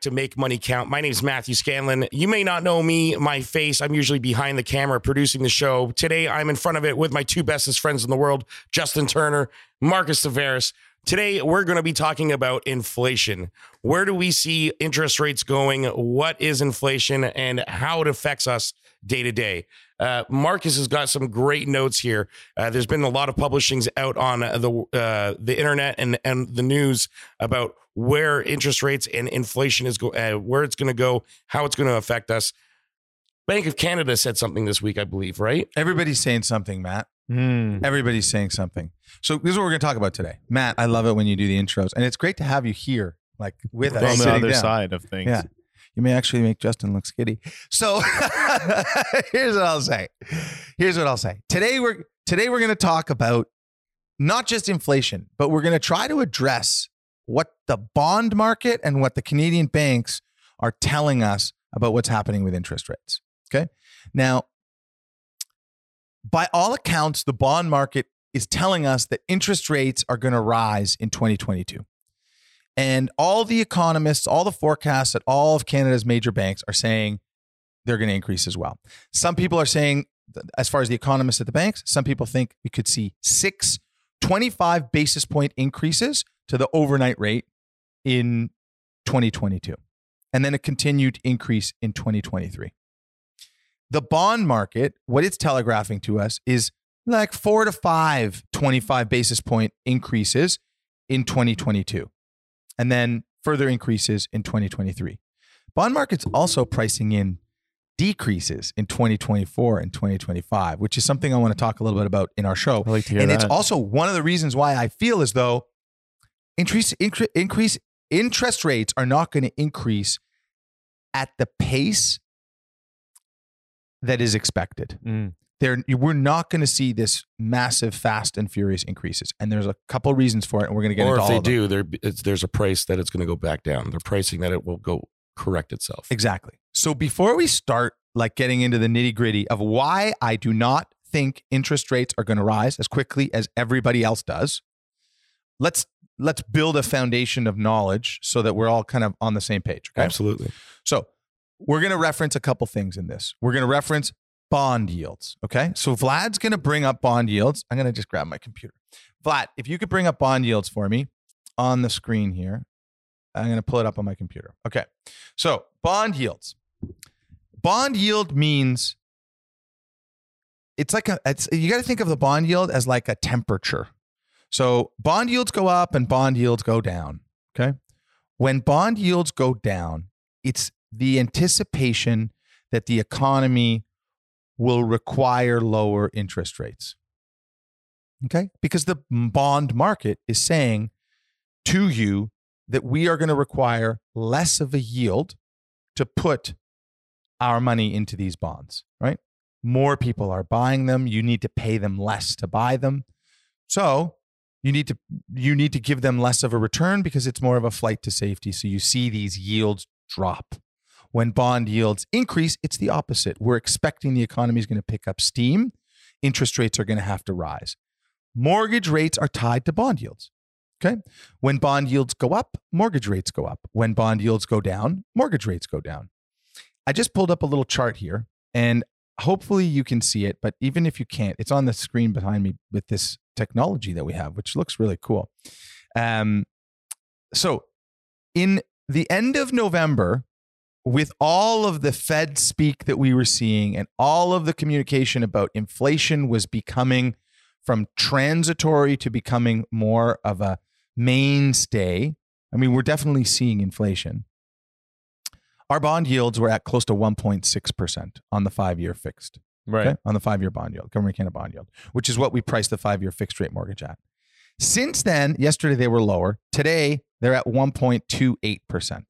to Make Money Count. My name is Matthew Scanlon. You may not know me, my face. I'm usually behind the camera producing the show. Today, I'm in front of it with my two bestest friends in the world, Justin Turner, Marcus Tavares. Today, we're going to be talking about inflation. Where do we see interest rates going? What is inflation and how it affects us day to day? Uh, Marcus has got some great notes here. Uh, there's been a lot of publishings out on the uh, the internet and and the news about where interest rates and inflation is go, uh, where it's going to go, how it's going to affect us. Bank of Canada said something this week, I believe, right? Everybody's saying something, Matt. Mm. Everybody's saying something. So this is what we're going to talk about today. Matt, I love it when you do the intros, and it's great to have you here, like with us, On the other down. side of things. Yeah. You may actually make Justin look skitty. So here's what I'll say. Here's what I'll say. Today we're today we're going to talk about not just inflation, but we're going to try to address what the bond market and what the Canadian banks are telling us about what's happening with interest rates. Okay? Now, by all accounts, the bond market is telling us that interest rates are going to rise in 2022. And all the economists, all the forecasts at all of Canada's major banks are saying they're going to increase as well. Some people are saying, as far as the economists at the banks, some people think we could see six 25 basis point increases to the overnight rate in 2022, and then a continued increase in 2023. The bond market, what it's telegraphing to us is like four to five 25 basis point increases in 2022 and then further increases in 2023. Bond market's also pricing in decreases in 2024 and 2025, which is something I want to talk a little bit about in our show. Like And that. it's also one of the reasons why I feel as though increase incre- increase interest rates are not going to increase at the pace that is expected Mm. There we're not going to see this massive fast and furious increases and there's a couple reasons for it and we're going to get or into if all they do, there it's, there's a price that it's going to go back down. They're pricing that it will go correct itself. exactly so before we start like getting into the nitty gritty of why i do not think interest rates are going to rise as quickly as everybody else does let's let's build a foundation of knowledge so that we're all kind of on the same page okay Absolutely. So we're going to reference a couple things in this. We're going to reference bond yields. Okay. So Vlad's going to bring up bond yields. I'm going to just grab my computer. Vlad, if you could bring up bond yields for me on the screen here, I'm going to pull it up on my computer. Okay. So bond yields. Bond yield means it's like a, it's, you got to think of the bond yield as like a temperature. So bond yields go up and bond yields go down. Okay. When bond yields go down, it's the anticipation that the economy will require lower interest rates. Okay? Because the bond market is saying to you that we are going to require less of a yield to put our money into these bonds, right? More people are buying them, you need to pay them less to buy them. So, you need to you need to give them less of a return because it's more of a flight to safety so you see these yields drop when bond yields increase it's the opposite. We're expecting the economy is going to pick up steam. Interest rates are going to have to rise. Mortgage rates are tied to bond yields okay? When bond yields go up mortgage rates go up. When bond yields go down mortgage rates go down. I just pulled up a little chart here and hopefully you can see it but even if you can't it's on the screen behind me with this technology that we have which looks really cool. Um, so in the end of november with all of the Fed speak that we were seeing and all of the communication about inflation was becoming from transitory to becoming more of a mainstay. I mean, we're definitely seeing inflation. Our bond yields were at close to 1.6% on the five year fixed, Right. okay? On the five year bond yield, government Canada bond yield, which is what we priced the five year fixed rate mortgage at. Since then, yesterday they were lower. Today, they're at 1.28%.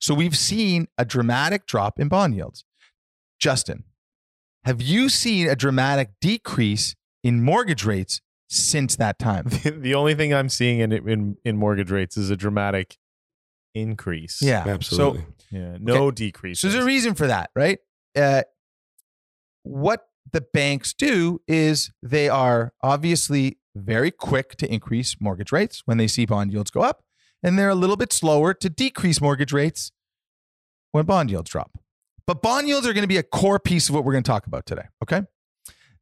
Okay. So we've seen a dramatic drop in bond yields. Justin, have you seen a dramatic decrease in mortgage rates since that time? the only thing I'm seeing in, in in mortgage rates is a dramatic increase. Yeah. Absolutely. Yeah. No decrease. So there's a reason for that, right? Uh, what the banks do is they are obviously very quick to increase mortgage rates when they see bond yields go up, and they're a little bit slower to decrease mortgage rates when bond yields drop. But bond yields are going to be a core piece of what we're going to talk about today. Okay.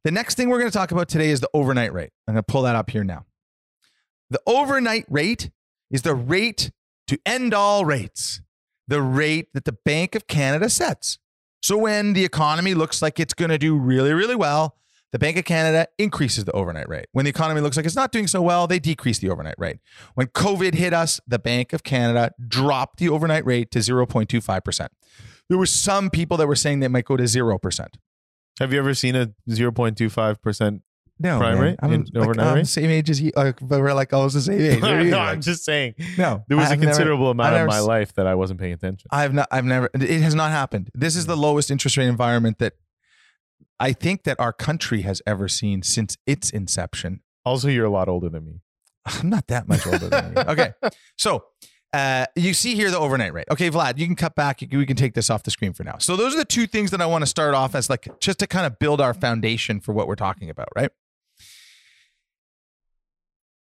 The next thing we're going to talk about today is the overnight rate. I'm going to pull that up here now. The overnight rate is the rate to end all rates, the rate that the Bank of Canada sets. So when the economy looks like it's going to do really, really well, the Bank of Canada increases the overnight rate. When the economy looks like it's not doing so well, they decrease the overnight rate. When COVID hit us, the Bank of Canada dropped the overnight rate to 0.25%. There were some people that were saying they might go to 0%. Have you ever seen a 0.25%? No, Prime rate I'm, in like, overnight I'm rate? same age as you, uh, but we're like almost the same age. What are you, no, like- I'm just saying. no, There was a I've never- considerable amount I've of my life that I wasn't paying attention. I've not. I've never. It has not happened. This is the lowest interest rate environment that I think that our country has ever seen since its inception. Also, you're a lot older than me. I'm not that much older than you. Okay, so uh, you see here the overnight rate. Okay, Vlad, you can cut back. We can take this off the screen for now. So those are the two things that I want to start off as, like, just to kind of build our foundation for what we're talking about, right?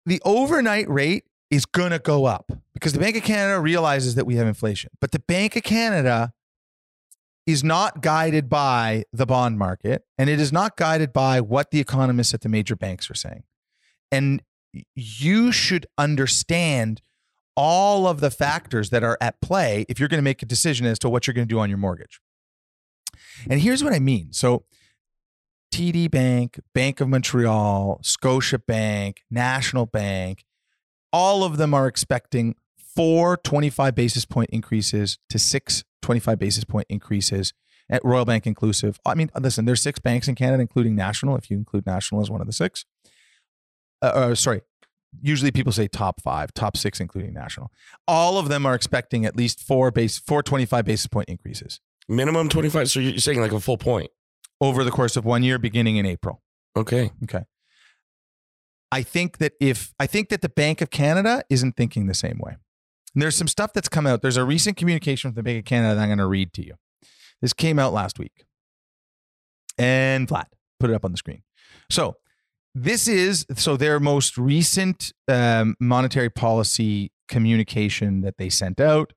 The overnight rate is going to go up because the Bank of Canada realizes that we have inflation, but the Bank of Canada is not guided by the bond market and it is not guided by what the economists at the major banks are saying. And you should understand all of the factors that are at play if you're going to make a decision as to what you're going to do on your mortgage. And here's what I mean. So, TD Bank, Bank of Montreal, Scotia Bank, National Bank, all of them are expecting four 25 basis point increases to six 25 basis point increases at Royal Bank inclusive. I mean, listen, there's six banks in Canada, including National, if you include National as one of the six. Uh, uh, sorry, usually people say top five, top six, including National. All of them are expecting at least four base, four 25 basis point increases Minimum 25. So you're saying like a full point. over the course of one year, beginning in April. Okay. Okay. I think that if I think that the Bank of Canada isn't thinking the same way. There's some stuff that's come out. There's a recent communication from the Bank of Canada that I'm going to read to you. This came out last week. And Vlad, put it up on the screen. So this is so their most recent um, monetary policy communication that they sent out.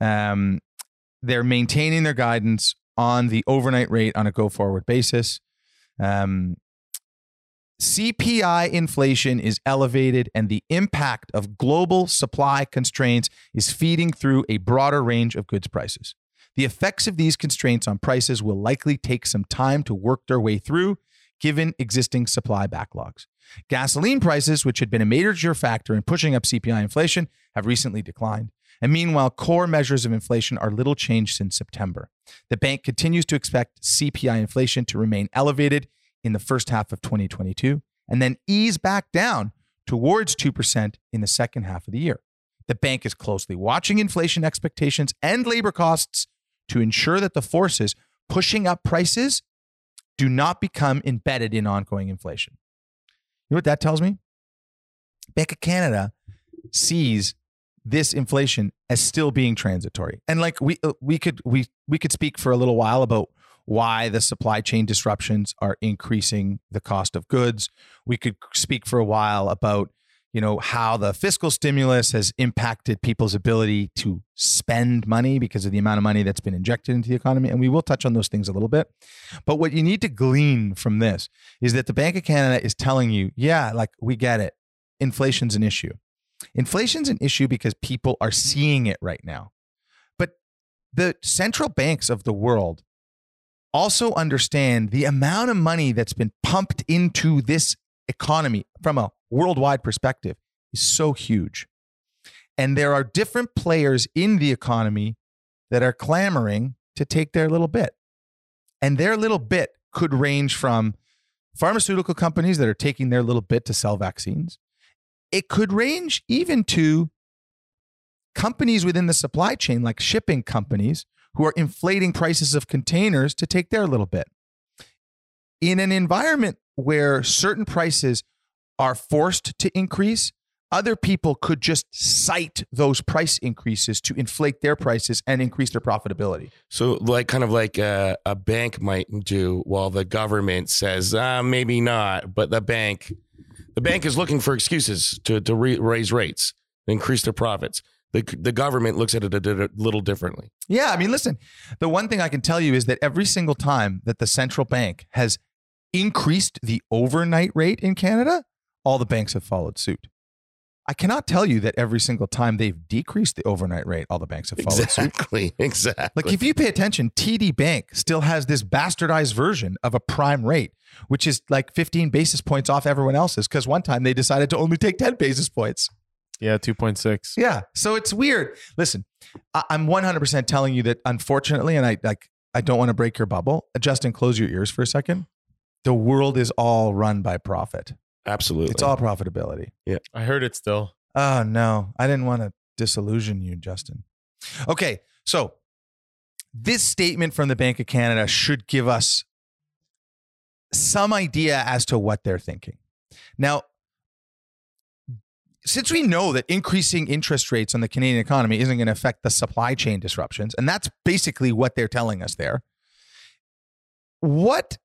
Um, they're maintaining their guidance on the overnight rate on a go forward basis. Um, CPI inflation is elevated, and the impact of global supply constraints is feeding through a broader range of goods prices. The effects of these constraints on prices will likely take some time to work their way through, given existing supply backlogs. Gasoline prices, which had been a major factor in pushing up CPI inflation, have recently declined. And meanwhile, core measures of inflation are little changed since September. The bank continues to expect CPI inflation to remain elevated in the first half of 2022 and then ease back down towards 2% in the second half of the year. The bank is closely watching inflation expectations and labor costs to ensure that the forces pushing up prices do not become embedded in ongoing inflation. You know what that tells me? Bank of Canada sees this inflation as still being transitory. And like we uh, we could we we could speak for a little while about why the supply chain disruptions are increasing the cost of goods. We could speak for a while about you know how the fiscal stimulus has impacted people's ability to spend money because of the amount of money that's been injected into the economy and we will touch on those things a little bit. But what you need to glean from this is that the bank of canada is telling you yeah like we get it. Inflation's an issue. Inflation's an issue because people are seeing it right now. But the central banks of the world also understand the amount of money that's been pumped into this economy from a worldwide perspective is so huge. And there are different players in the economy that are clamoring to take their little bit. And their little bit could range from pharmaceutical companies that are taking their little bit to sell vaccines. It could range even to companies within the supply chain, like shipping companies, who are inflating prices of containers to take their little bit. In an environment where certain prices are forced to increase, other people could just cite those price increases to inflate their prices and increase their profitability. So, like, kind of like a, a bank might do, while the government says, uh, maybe not, but the bank, the bank is looking for excuses to to re- raise rates. increase their profits. The, the government looks at it a, a little differently. Yeah, I mean, listen, the one thing I can tell you is that every single time that the central bank has increased the overnight rate in Canada, all the banks have followed suit. I cannot tell you that every single time they've decreased the overnight rate, all the banks have followed suit. Exactly. Exactly. Like if you pay attention, TD Bank still has this bastardized version of a prime rate, which is like 15 basis points off everyone else's because one time they decided to only take 10 basis points. Yeah, 2.6. Yeah. So it's weird. Listen, I- I'm 100% telling you that unfortunately, and I like, I don't want to break your bubble. Justin, close your ears for a second. The world is all run by profit. Absolutely. It's all profitability. Yeah. I heard it still. Oh no, I didn't want to disillusion you, Justin. Okay, so this statement from the Bank of Canada should give us some idea as to what they're thinking. Now, since we know that increasing interest rates on the Canadian economy isn't going to affect the supply chain disruptions, and that's basically what they're telling us there, what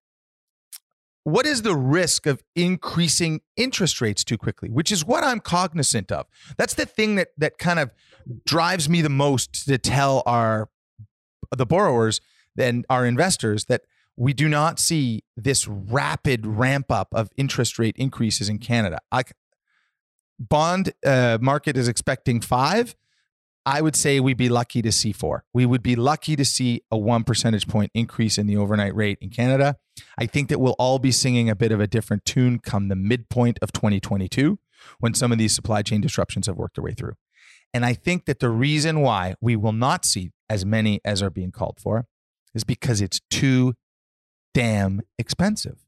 what is the risk of increasing interest rates too quickly which is what i'm cognizant of. That's the thing that that kind of drives me the most to tell our the borrowers and our investors that we do not see this rapid ramp up of interest rate increases in canada. I, bond uh, market is expecting five I would say we'd be lucky to see four. We would be lucky to see a one percentage point increase in the overnight rate in Canada. I think that we'll all be singing a bit of a different tune come the midpoint of 2022 when some of these supply chain disruptions have worked their way through. And I think that the reason why we will not see as many as are being called for is because it's too damn expensive.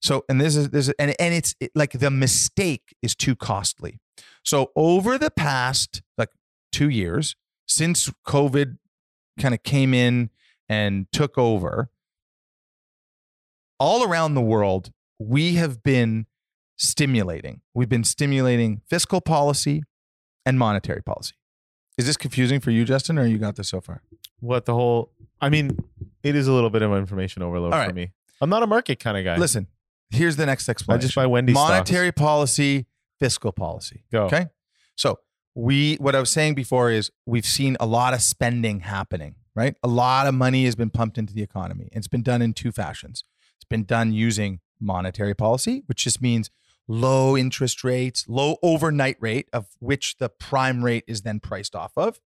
So, and this is this is, and and it's it, like the mistake is too costly. So over the past like two years since COVID kind of came in and took over, all around the world, we have been stimulating. We've been stimulating fiscal policy and monetary policy. Is this confusing for you, Justin, or you got this so far? What the whole? I mean, it is a little bit of information overload All for me. I'm not a market kind of guy. Listen, here's the next I explanation. just buy Wendy's monetary policy, fiscal policy. Go. Okay. So we what I was saying before is we've seen a lot of spending happening, right? A lot of money has been pumped into the economy. And It's been done in two fashions. It's been done using monetary policy, which just means low interest rates, low overnight rate of which the prime rate is then priced off of.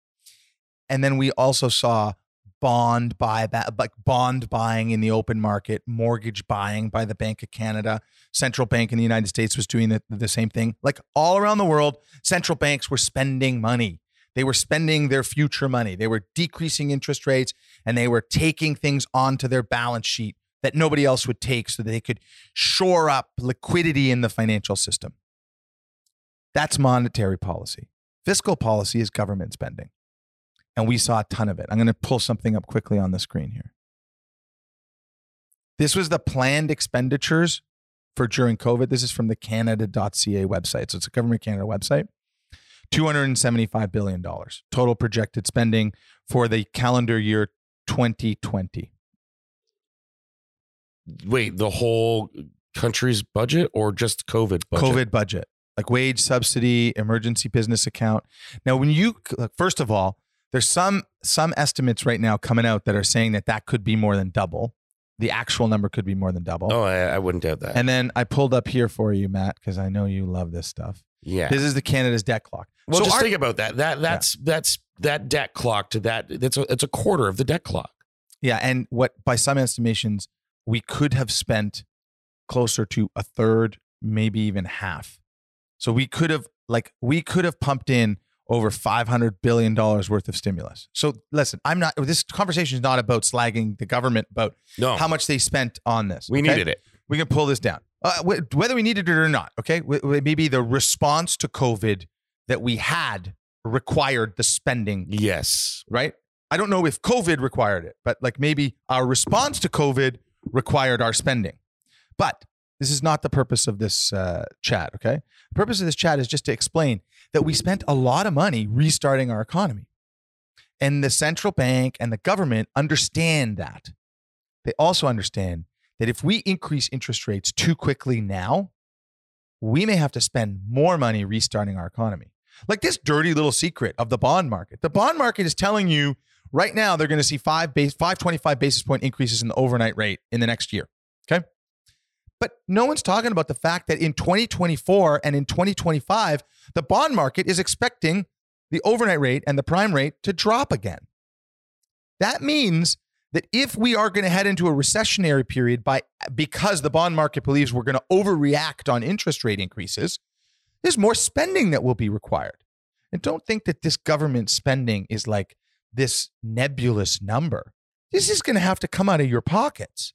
And then we also saw bond buy like bond buying in the open market, mortgage buying by the Bank of Canada. Central Bank in the United States was doing the, the same thing. Like all around the world, central banks were spending money. They were spending their future money. They were decreasing interest rates and they were taking things onto their balance sheet that nobody else would take so that they could shore up liquidity in the financial system. That's monetary policy. Fiscal policy is government spending. And we saw a ton of it. I'm going to pull something up quickly on the screen here. This was the planned expenditures for during COVID. This is from the Canada.ca website. So it's a Government Canada website. $275 billion total projected spending for the calendar year 2020. Wait, the whole country's budget or just COVID budget? COVID budget, like wage subsidy, emergency business account. Now, when you first of all, there's some some estimates right now coming out that are saying that that could be more than double. The actual number could be more than double. Oh, I, I wouldn't doubt that. And then I pulled up here for you, Matt, because I know you love this stuff. yeah. This is the Canada's debt clock. well, so just our- think about that. That that's that's that debt clock to that. That's a, it's a quarter of the debt clock. Yeah, and what by some estimations we could have spent closer to a third, maybe even half. So we could have like we could have pumped in over 500 billion dollars worth of stimulus. So listen, I'm not this conversation is not about slagging the government about No, how much they spent on this. we okay? needed it. We can pull this down. Uh, whether we needed it or not, okay? Maybe the response to COVID that we had required the spending Yes. right? I don't know if COVID required it, but like maybe our response to COVID required our spending. But this is not the purpose of this uh, chat, okay? The purpose of this chat is just to explain that we spent a lot of money restarting our economy. And the central bank and the government understand that. They also understand that if we increase interest rates too quickly now, we may have to spend more money restarting our economy. Like this dirty little secret of the bond market. The bond market is telling you right now they're going to see five base, 525 basis point increases in the overnight rate in the next year. Okay. But no one's talking about the fact that in 2024 and in 2025, the bond market is expecting the overnight rate and the prime rate to drop again. That means that if we are going to head into a recessionary period by because the bond market believes we're going to overreact on interest rate increases, there's more spending that will be required. And don't think that this government spending is like this nebulous number. This is going to have to come out of your pockets.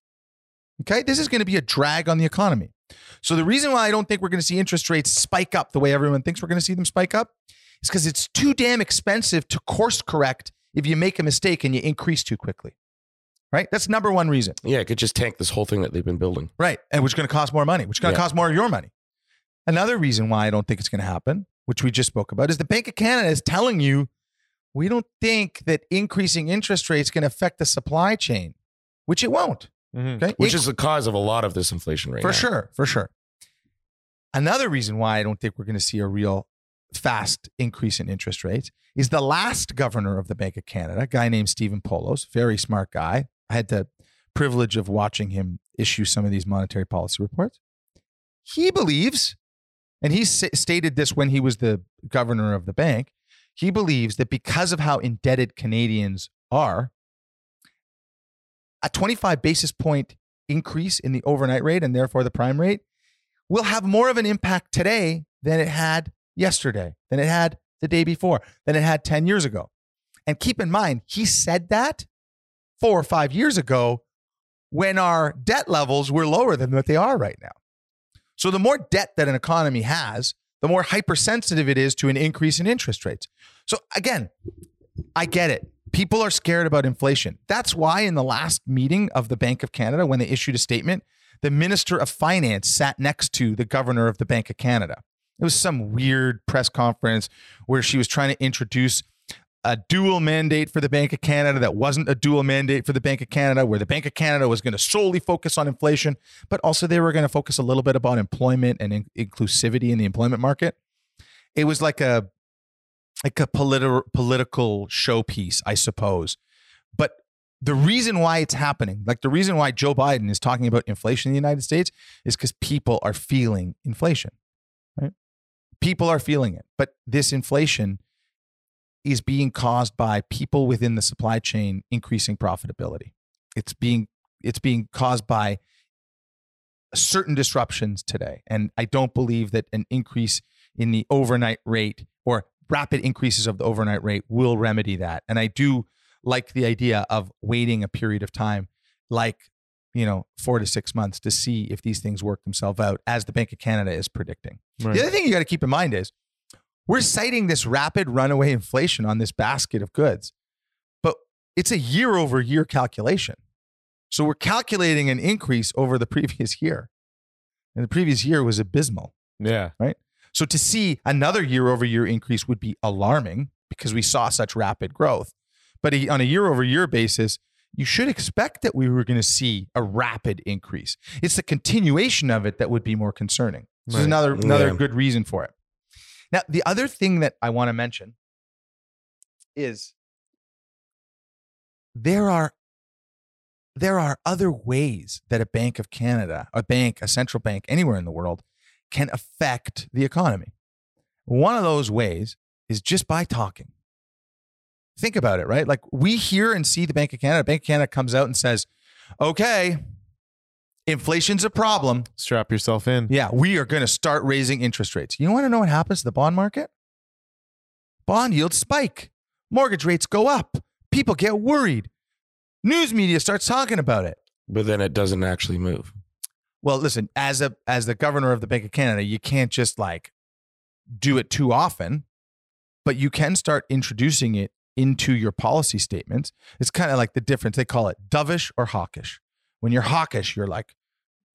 Okay? This is going to be a drag on the economy. So the reason why I don't think we're going to see interest rates spike up the way everyone thinks we're going to see them spike up is because it's too damn expensive to course correct if you make a mistake and you increase too quickly. Right? That's number one reason. Yeah, it could just tank this whole thing that they've been building. Right. And which is going to cost more money, which is going to Yeah. cost more of your money. Another reason why I don't think it's going to happen, which we just spoke about, is the Bank of Canada is telling you we don't think that increasing interest rates can affect the supply chain, which it won't. Mhm. Okay. Which It- is the cause of a lot of this inflation right for now. sure, for sure. Another reason why I don't think we're going to see a real fast increase in interest rates is the last governor of the Bank of Canada, a guy named Stephen Poloz, very smart guy. I had the privilege of watching him issue some of these monetary policy reports. He believes, and he s- stated this when he was the governor of the bank, he believes that because of how indebted Canadians are, a 25 basis point increase in the overnight rate and therefore the prime rate will have more of an impact today than it had yesterday, than it had the day before, than it had 10 years ago. And keep in mind, he said that four or five years ago when our debt levels were lower than what they are right now. So the more debt that an economy has, the more hypersensitive it is to an increase in interest rates. So again, I get it. People are scared about inflation. That's why in the last meeting of the Bank of Canada, when they issued a statement, the Minister of Finance sat next to the Governor of the Bank of Canada. It was some weird press conference where she was trying to introduce a dual mandate for the Bank of Canada that wasn't a dual mandate for the Bank of Canada, where the Bank of Canada was going to solely focus on inflation, but also they were going to focus a little bit about employment and in- inclusivity in the employment market. It was like a like a politi- political showpiece, I suppose. But the reason why it's happening, like the reason why Joe Biden is talking about inflation in the United States, is because people are feeling inflation, right? People are feeling it. But this inflation is being caused by people within the supply chain increasing profitability. It's being it's being caused by certain disruptions today. And I don't believe that an increase in the overnight rate or rapid increases of the overnight rate will remedy that. And I do like the idea of waiting a period of time, like, you know, four to six months to see if these things work themselves out, as the Bank of Canada is predicting. Right. The other thing you got to keep in mind is we're citing this rapid runaway inflation on this basket of goods, but it's a year over year calculation. So we're calculating an increase over the previous year. And the previous year was abysmal. Yeah. So to see another year over year increase would be alarming because we saw such rapid growth. But on a year over year basis, you should expect that we were going to see a rapid increase. It's the continuation of it that would be more concerning. This is another another Yeah. good reason for it. Now, the other thing that I want to mention is there are there are other ways that a Bank of Canada, a bank, a central bank anywhere in the world can affect the economy. One of those ways is just by talking. Think about it, right? Like we hear and see the Bank of Canada, Bank of Canada comes out and says, okay, inflation's a problem. Strap yourself in. Yeah, we are going to start raising interest rates. You want to know what happens to the bond market? Bond yields spike, mortgage rates go up, people get worried. News media starts talking about it. But then it doesn't actually move. Well, listen, as a as the governor of the Bank of Canada, you can't just like do it too often, but you can start introducing it into your policy statements. It's kind of like the difference. They call it dovish or hawkish. When you're hawkish, you're like,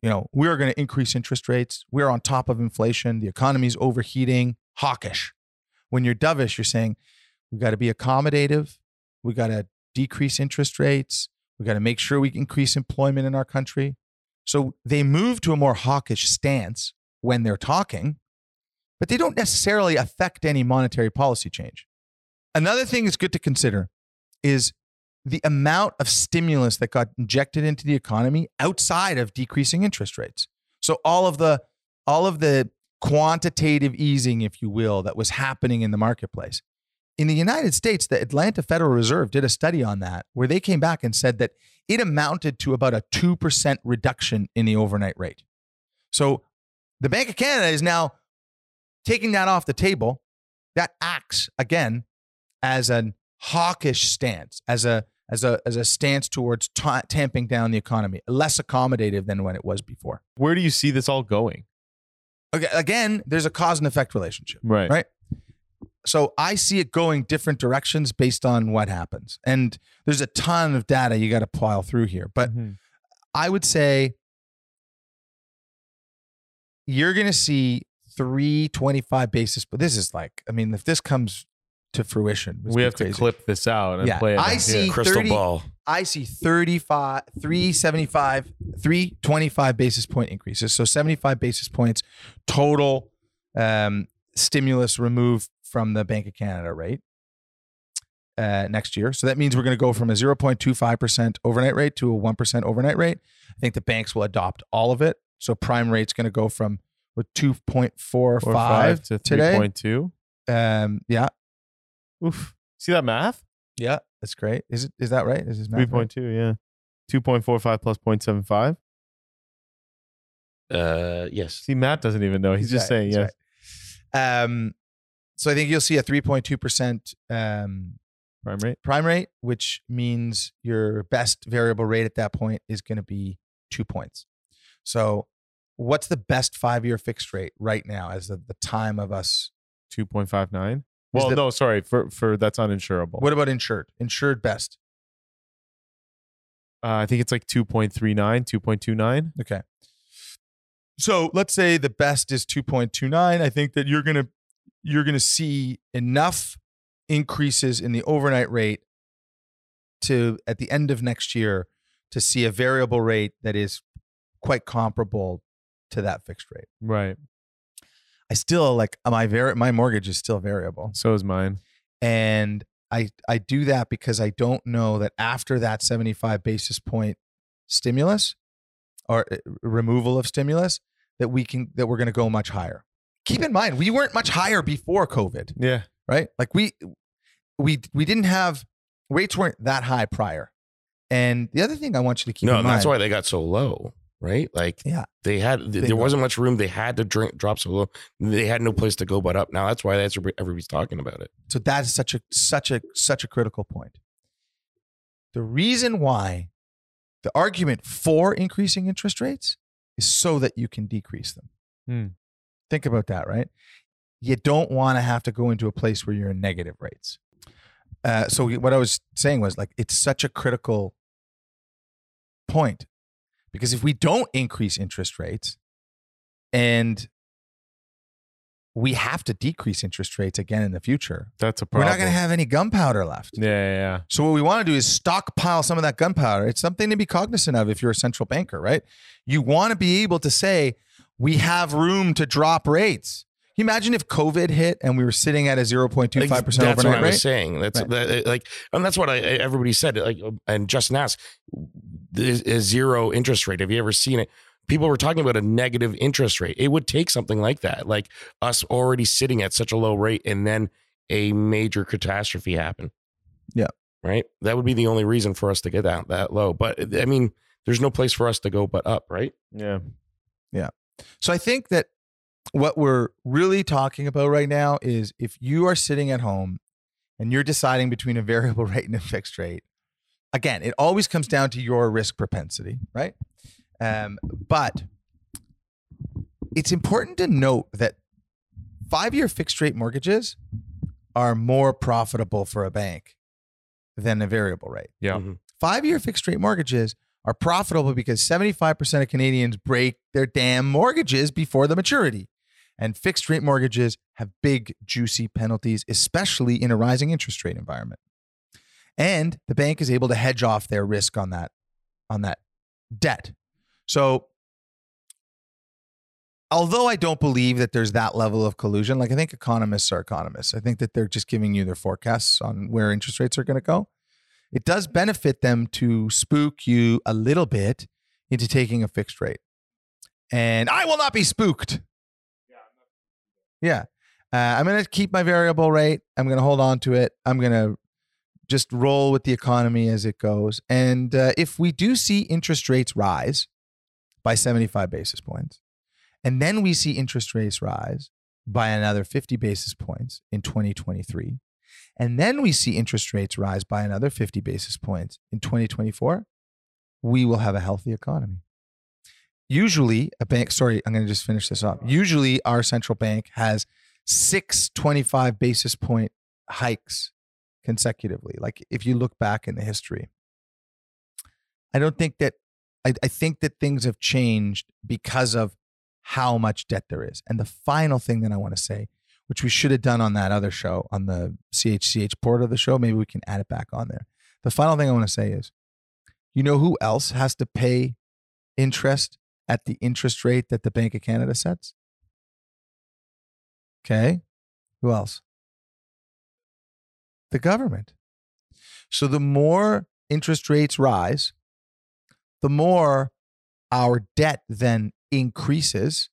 you know, we're going to increase interest rates. We're on top of inflation. The economy's overheating. Hawkish. When you're dovish, you're saying we got to be accommodative. We got to decrease interest rates. We got to make sure we increase employment in our country. So they move to a more hawkish stance when they're talking, but they don't necessarily affect any monetary policy change. Another thing that's good to consider is the amount of stimulus that got injected into the economy outside of decreasing interest rates. So all of the all of the quantitative easing, if you will, that was happening in the marketplace. In the United States, the Atlanta Federal Reserve did a study on that where they came back and said that it amounted to about a 2% reduction in the overnight rate. So the Bank of Canada is now taking that off the table. That acts again as a hawkish stance, as a as a as a stance towards ta- tamping down the economy, less accommodative than when it was before. Where do you see this all going? Again, there's a cause and effect relationship. Right. Right. So I see it going different directions based on what happens. And there's a ton of data you got to pile through here. But Mhm. I would say you're going to see 325 basis. But this is like, I mean, if this comes to fruition, we be have to clip this out and Yeah. play it. I on see- here. Crystal 30 ball. I see 35, 375, 325 basis point increases. So 75 basis points total um, stimulus removed from the Bank of Canada rate uh, next year. So that means we're going to go from a 0.25% overnight rate to a 1% overnight rate. I think the banks will adopt all of it. So prime rate's going to go from with 2.45 Four, five to today. 3.2. Um, yeah, Oof. See that math? yeah, that's great. Is it? Is that right? Is this math right? 3.2, yeah. 2.45 plus 0.75. Uh, yes. See, Matt doesn't even know. He's just right, saying he's yes. right. Um, so I think you'll see a 3.2% um, Prime rate. prime rate, which means your best variable rate at that point is going to be two points. So, what's the best five year fixed rate right now as of the time of us? 2.59. Well, the- no, sorry. For for that's uninsurable. What about insured? Insured best. Uh, I think it's like 2.39, 2.29. Okay. So let's say the best is 2.29. I think that you're gonna you're gonna see enough increases in the overnight rate to at the end of next year to see a variable rate that is quite comparable to that fixed rate. Right. I still like my vari- my mortgage is still variable. So is mine. And I I do that because I don't know that after that 75 basis point stimulus or uh, removal of stimulus that we can that we're going to go much higher. Keep in mind, we weren't much higher before COVID, Yeah. right? Like we we we didn't have rates weren't that high prior. And the other thing I want you to keep no, in mind. that's why they got so low, right? Like, Yeah. they had th- there wasn't much room. They had to drink drop so low. They had no place to go but up. Now that's why that's everybody's talking about it. So that is such a such a such a critical point. The reason why the argument for increasing interest rates is so that you can decrease them. Hmm. Think about that, right? You don't want to have to go into a place where you're in negative rates. Uh, so what I was saying was like it's such a critical point because if we don't increase interest rates and we have to decrease interest rates again in the future, That's a problem. we're not going to have any gunpowder left. Yeah, yeah, yeah. So what we want to do is stockpile some of that gunpowder. It's something to be cognizant of if you're a central banker, right? You want to be able to say we have room to drop rates. Can you imagine if COVID hit and we were sitting at a 0.25% Like, that's what overnight I rate? was saying. That's Right. that, like, and that's what I everybody said. Like, and Justin asked, is, is zero interest rate? Have you ever seen it? People were talking about a negative interest rate. It would take something like that, like us already sitting at such a low rate, and then a major catastrophe happen. Yeah. right. That would be the only reason for us to get that that low. But I mean, there's no place for us to go but up, right? Yeah. Yeah. So I think that what we're really talking about right now is if you are sitting at home and you're deciding between a variable rate and a fixed rate, again, it always comes down to your risk propensity, right? Um, but it's important to note that five year fixed rate mortgages are more profitable for a bank than a variable rate. Yeah. Mhm. Five year fixed rate mortgages are profitable because 75% of Canadians break their damn mortgages before the maturity. And fixed rate mortgages have big, juicy penalties, especially in a rising interest rate environment. And the bank is able to hedge off their risk on that, on that debt. So although I don't believe that there's that level of collusion, like I think economists are economists. I think that they're just giving you their forecasts on where interest rates are going to go. It does benefit them to spook you a little bit into taking a fixed rate. And I will not be spooked. Yeah. Uh, I'm going to keep my variable rate. I'm going to hold on to it. I'm going to just roll with the economy as it goes. And uh, if we do see interest rates rise by 75 basis points, and then we see interest rates rise by another 50 basis points in 2023, and then we see interest rates rise by another 50 basis points in 2024, we will have a healthy economy. Usually, a bank, sorry, I'm going to just finish this up. Usually, our central bank has six 25 basis point hikes consecutively. Like if you look back in the history, I don't think that, I, I think that things have changed because of how much debt there is. And the final thing that I want to say, which we should have done on that other show, on the CHCH port of the show, maybe we can add it back on there. The final thing I want to say is, you know who else has to pay interest at the interest rate that the Bank of Canada sets? Okay. Who else? The government. So the more interest rates rise, the more our debt then increases.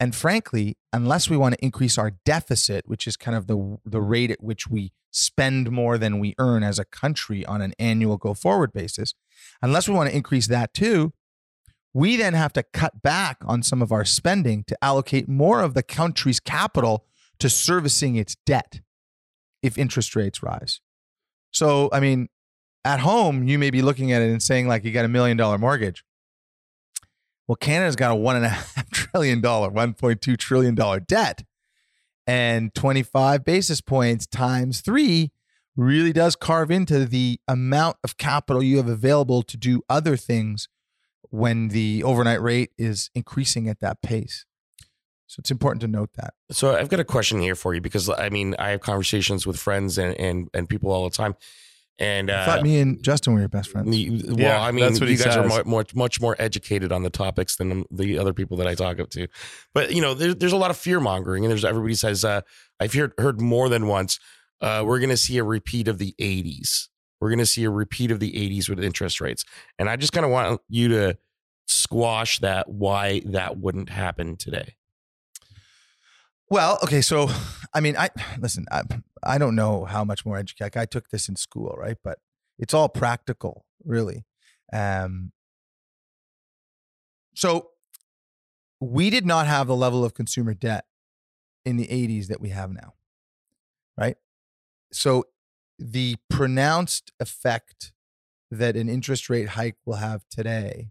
And frankly, unless we want to increase our deficit, which is kind of the, the rate at which we spend more than we earn as a country on an annual go forward basis, unless we want to increase that too, we then have to cut back on some of our spending to allocate more of the country's capital to servicing its debt if interest rates rise. So, I mean, at home, you may be looking at it and saying, like, you got a million dollar mortgage. Well, Canada's got a one and a half trillion dollar, $1.2 trillion debt. And 25 basis points times three really does carve into the amount of capital you have available to do other things when the overnight rate is increasing at that pace. So it's important to note that. So I've got a question here for you because I mean I have conversations with friends and and, and people all the time, and uh, I thought me and Justin were your best friends. the- well, Yeah, I mean, that's what you guys are says. much, much much more educated on the topics than the other people that I talk up to. But you know, there, there's a lot of fear mongering, and there's everybody says uh, I've heard heard more than once. Uh, we're going to see a repeat of the '80s. We're going to see a repeat of the '80s with interest rates, and I just kind of want you to squash that. Why that wouldn't happen today? Well, okay, so I mean, I listen. I, I don't know how much more educated. I took this in school, right? But it's all practical, really. Um, so we did not have the level of consumer debt in the '80s that we have now, right? So the pronounced effect that an interest rate hike will have today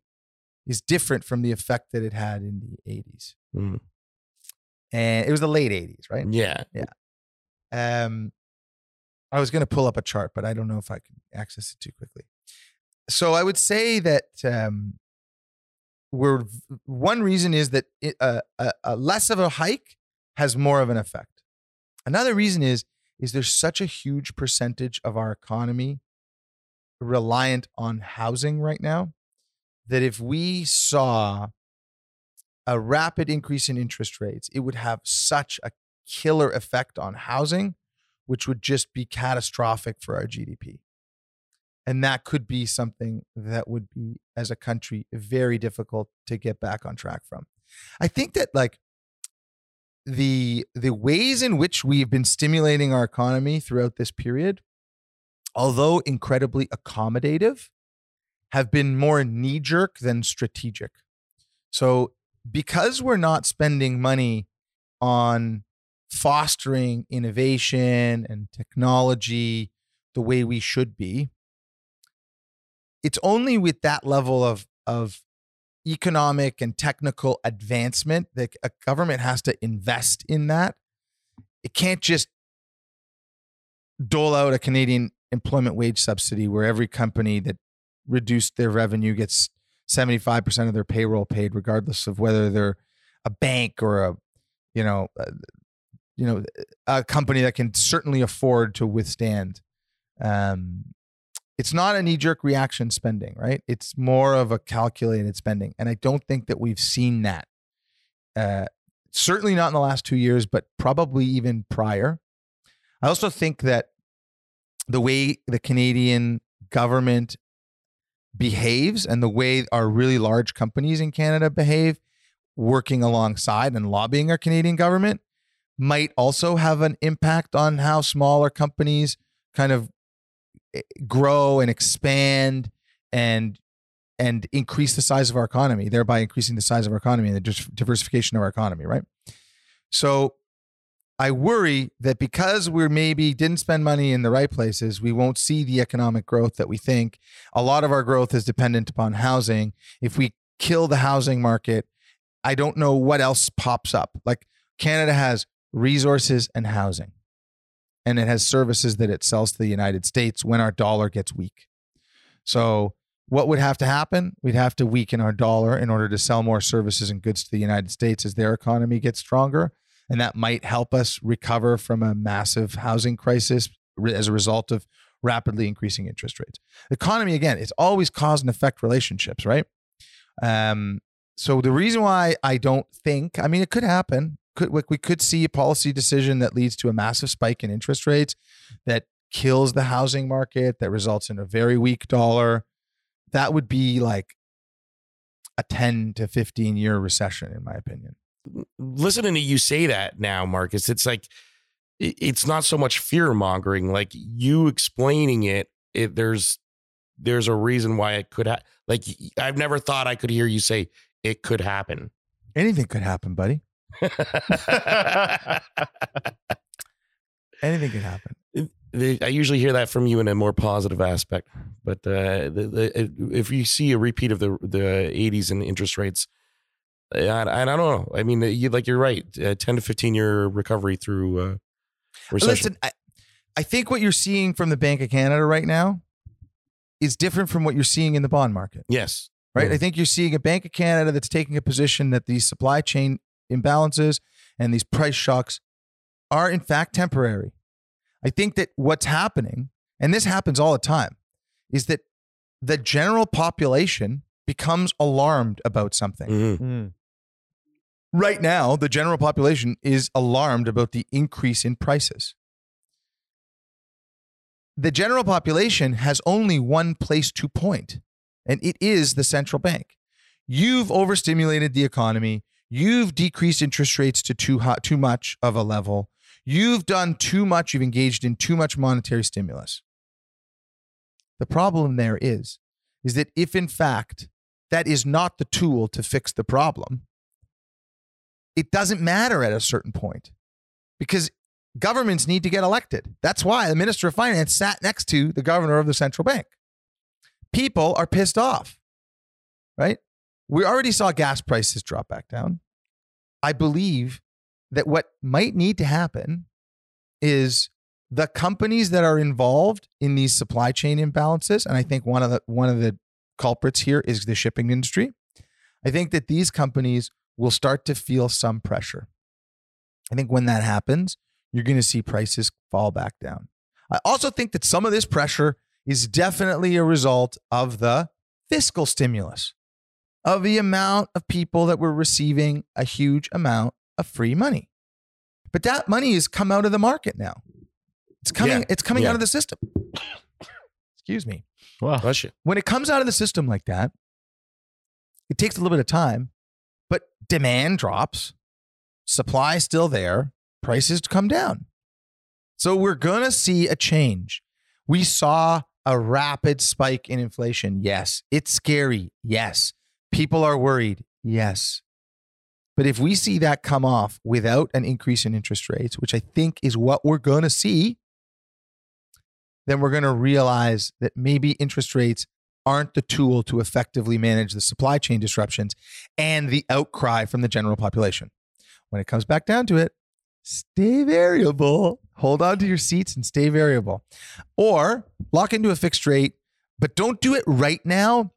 is different from the effect that it had in the '80s Mm, and it was the late 80s, right? Yeah, Yeah. Um, I was going to pull up a chart, but I don't know if I can access it too quickly. So I would say that um, we're one reason is that it, uh, a, a less of a hike has more of an effect. Another reason is is there's such a huge percentage of our economy reliant on housing right now that if we saw a rapid increase in interest rates, it would have such a killer effect on housing, which would just be catastrophic for our GDP. And that could be something that would be, as a country, very difficult to get back on track from. I think that like the the ways in which we've been stimulating our economy throughout this period, although incredibly accommodative, have been more knee jerk than strategic. So because we're not spending money on fostering innovation and technology the way we should be, it's only with that level of, of economic and technical advancement that a government has to invest in that. It can't just dole out a Canadian employment wage subsidy where every company that reduced their revenue gets 75% of their payroll paid regardless of whether they're a bank or a you know uh, you know a company that can certainly afford to withstand um it's not a knee jerk reaction spending right it's more of a calculated spending and i don't think that we've seen that uh, certainly not in the last two years, but probably even prior. I also think that the way the Canadian government behaves and the way our really large companies in Canada behave, working alongside and lobbying our Canadian government, might also have an impact on how smaller companies kind of eh, grow and expand and and increase the size of our economy, thereby increasing the size of our economy and the diversification of our economy, right? So I worry that because we're maybe didn't spend money in the right places, we won't see the economic growth that we think. A lot of our growth is dependent upon housing. If we kill the housing market, I don't know what else pops up. Like Canada has resources and housing, and it has services that it sells to the United States when our dollar gets weak. So what would have to happen? We'd have to weaken our dollar in order to sell more services and goods to the United States as their economy gets stronger. And that might help us recover from a massive housing crisis as a result of rapidly increasing interest rates. Economy, again, it's always cause and effect relationships, right? Um, so the reason why I don't think, I mean, it could happen. Could we could see a policy decision that leads to a massive spike in interest rates that kills the housing market, that results in a very weak dollar that would be like a 10 to 15 year recession in my opinion listening to you say that now marcus it's like it's not so much fear mongering like you explaining it, it there's there's a reason why it could ha- like i've never thought i could hear you say it could happen. Anything could happen buddy. Anything could happen. I usually hear that from you in a more positive aspect, but uh, the, the, if you see a repeat of the the '80s and interest rates, I, I, don't know. I mean, you like you're right. Uh, Ten to fifteen year recovery through uh, recession. Listen, I, I think what you're seeing from the Bank of Canada right now is different from what you're seeing in the bond market. Yes, right. I think you're seeing a Bank of Canada that's taking a position that these supply chain imbalances and these price shocks are in fact temporary I think that what's happening, and this happens all the time, is that the general population becomes alarmed about something. Mm-hmm. Mm. Right now, the general population is alarmed about the increase in prices. The general population has only one place to point, and it is the central bank. You've overstimulated the economy. You've decreased interest rates to too hot, too much of a level. You've done too much, you've engaged in too much monetary stimulus. The problem there is is that if in fact that is not the tool to fix the problem, it doesn't matter at a certain point because governments need to get elected. That's why the Minister of Finance sat next to the governor of the central bank. People are pissed off, right? We already saw gas prices drop back down. I believe that what might need to happen is the companies that are involved in these supply chain imbalances and i think one of the one of the culprits here is the shipping industry i think that these companies will start to feel some pressure i think when that happens you're going to see prices fall back down i also think that some of this pressure is definitely a result of the fiscal stimulus of the amount of people that were receiving a huge amount of free money. But that money has come out of the market now. It's coming, yeah. it's coming yeah. out of the system. Excuse me. Wow. When it comes out of the system like that, it takes a little bit of time, but demand drops, supply still there, prices come down. So we're going to see a change. We saw a rapid spike in inflation. Yes. It's scary. Yes. People are worried. Yes. But if we see that come off without an increase in interest rates, which I think is what we're going to see, then we're going to realize that maybe interest rates aren't the tool to effectively manage the supply chain disruptions and the outcry from the general population. When it comes back down to it, stay variable. Hold on to your seats and stay variable. Or lock into a fixed rate, but don't do it right now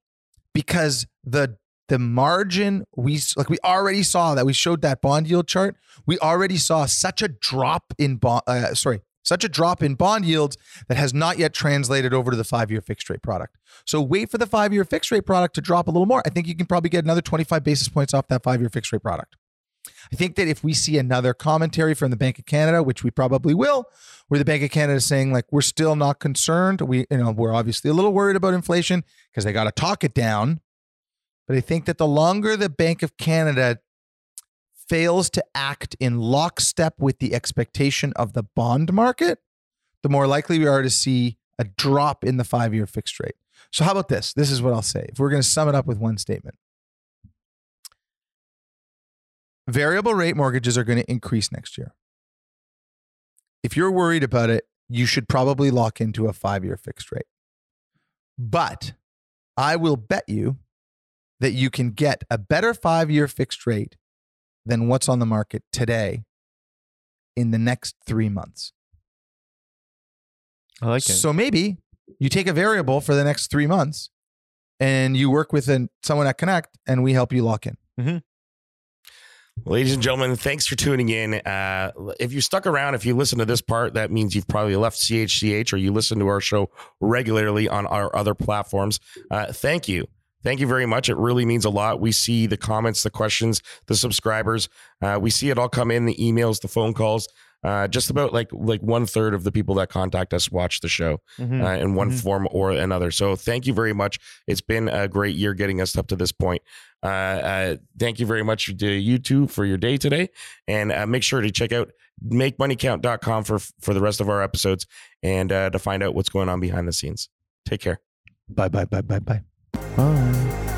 because the the margin we like we already saw that we showed that bond yield chart we already saw such a drop in bond uh, sorry such a drop in bond yields that has not yet translated over to the five year fixed rate product. So wait for the five year fixed rate product to drop a little more. I think you can probably get another 25 basis points off that five year fixed rate product. I think that if we see another commentary from the Bank of Canada, which we probably will, where the Bank of Canada is saying like we're still not concerned, we you know we're obviously a little worried about inflation because they got to talk it down. But I think that the longer the Bank of Canada fails to act in lockstep with the expectation of the bond market, the more likely we are to see a drop in the five year fixed rate. So, how about this? This is what I'll say. If we're going to sum it up with one statement, variable rate mortgages are going to increase next year. If you're worried about it, you should probably lock into a five year fixed rate. But I will bet you that you can get a better five year fixed rate than what's on the market today in the next three months. I like it. So maybe you take a variable for the next three months and you work with an, someone at Connect and we help you lock in. Ladies and gentlemen, thanks for tuning in. Uh, if you stuck around, if you listen to this part, that means you've probably left CHCH or you listen to our show regularly on our other platforms. Uh, thank you. Thank you very much. It really means a lot. We see the comments, the questions, the subscribers. Uh, we see it all come in the emails, the phone calls. Uh, just about like like one third of the people that contact us watch the show Mhm. uh, in one Mhm. form or another. So thank you very much. It's been a great year getting us up to this point. Uh, uh, thank you very much to you two for your day today, and uh, make sure to check out makemoneycount.com for for the rest of our episodes and uh, to find out what's going on behind the scenes. Take care. Bye, bye, bye, bye, bye. Bye.